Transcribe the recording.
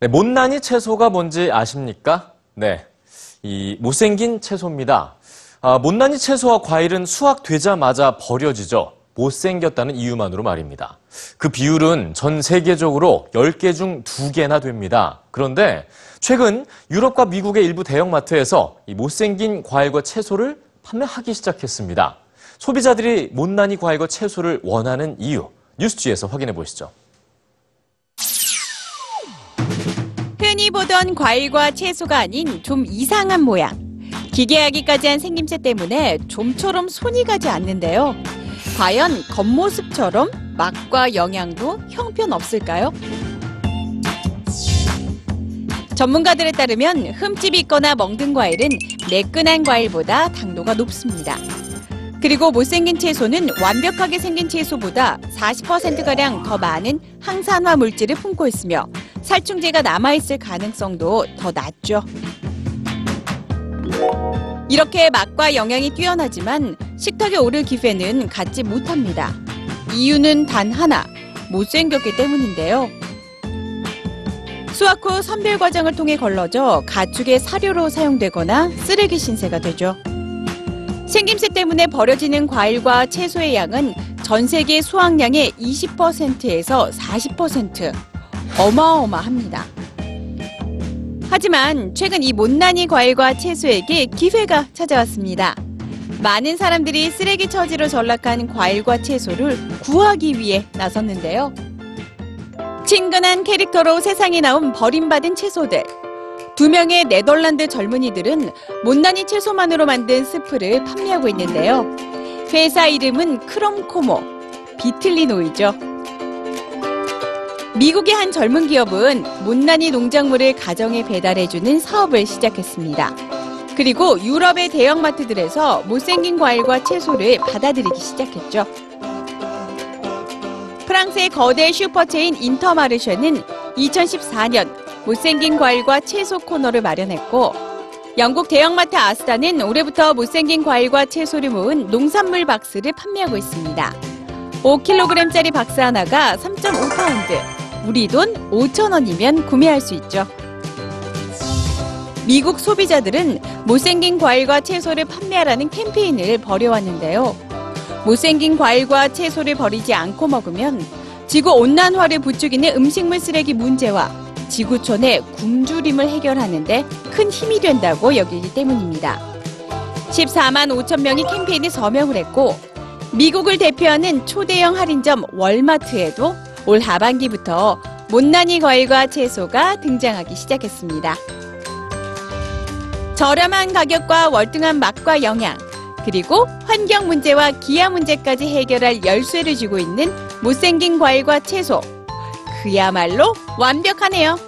네, 못난이 채소가 뭔지 아십니까? 네. 이 못생긴 채소입니다. 아, 못난이 채소와 과일은 수확되자마자 버려지죠. 못생겼다는 이유만으로 말입니다. 그 비율은 전 세계적으로 10개 중 2개나 됩니다. 그런데 최근 유럽과 미국의 일부 대형마트에서 이 못생긴 과일과 채소를 판매하기 시작했습니다. 소비자들이 못난이 과일과 채소를 원하는 이유, 뉴스지에서 확인해 보시죠. 흔히 보던 과일과 채소가 아닌 좀 이상한 모양. 기괴하기까지 한 생김새 때문에 좀처럼 손이 가지 않는데요. 과연 겉모습처럼 맛과 영양도 형편없을까요? 전문가들에 따르면 흠집이 있거나 멍든 과일은 매끈한 과일보다 당도가 높습니다. 그리고 못생긴 채소는 완벽하게 생긴 채소보다 40%가량 더 많은 항산화 물질을 품고 있으며 살충제가 남아있을 가능성도 더 낮죠. 이렇게 맛과 영양이 뛰어나지만 식탁에 오를 기회는 갖지 못합니다. 이유는 단 하나, 못생겼기 때문인데요. 수확 후 선별 과정을 통해 걸러져 가축의 사료로 사용되거나 쓰레기 신세가 되죠. 생김새 때문에 버려지는 과일과 채소의 양은 전 세계 수확량의 20%에서 40% 어마어마합니다. 하지만 최근 이 못난이 과일과 채소에게 기회가 찾아왔습니다. 많은 사람들이 쓰레기 처지로 전락한 과일과 채소를 구하기 위해 나섰는데요. 친근한 캐릭터로 세상에 나온 버림받은 채소들. 두 명의 네덜란드 젊은이들은 못난이 채소만으로 만든 스프를 판매하고 있는데요. 회사 이름은 크롬코모, 비틀린 오이죠. 미국의 한 젊은 기업은 못난이 농작물을 가정에 배달해주는 사업을 시작했습니다. 그리고 유럽의 대형마트들에서 못생긴 과일과 채소를 받아들이기 시작했죠. 프랑스의 거대 슈퍼체인 인터마르쉐는 2014년 못생긴 과일과 채소 코너를 마련했고 영국 대형마트 아스다는 올해부터 못생긴 과일과 채소를 모은 농산물 박스를 판매하고 있습니다. 5kg짜리 박스 하나가 3.5파운드, 우리 돈 5천 원이면 구매할 수 있죠. 미국 소비자들은 못생긴 과일과 채소를 판매하라는 캠페인을 벌여왔는데요. 못생긴 과일과 채소를 버리지 않고 먹으면 지구 온난화를 부추기는 음식물 쓰레기 문제와 지구촌의 굶주림을 해결하는데 큰 힘이 된다고 여기기 때문입니다. 14만 5천 명이 캠페인에 서명을 했고 미국을 대표하는 초대형 할인점 월마트에도 올 하반기부터 못난이 과일과 채소가 등장하기 시작했습니다. 저렴한 가격과 월등한 맛과 영양, 그리고 환경 문제와 기아 문제까지 해결할 열쇠를 쥐고 있는 못생긴 과일과 채소. 그야말로 완벽하네요.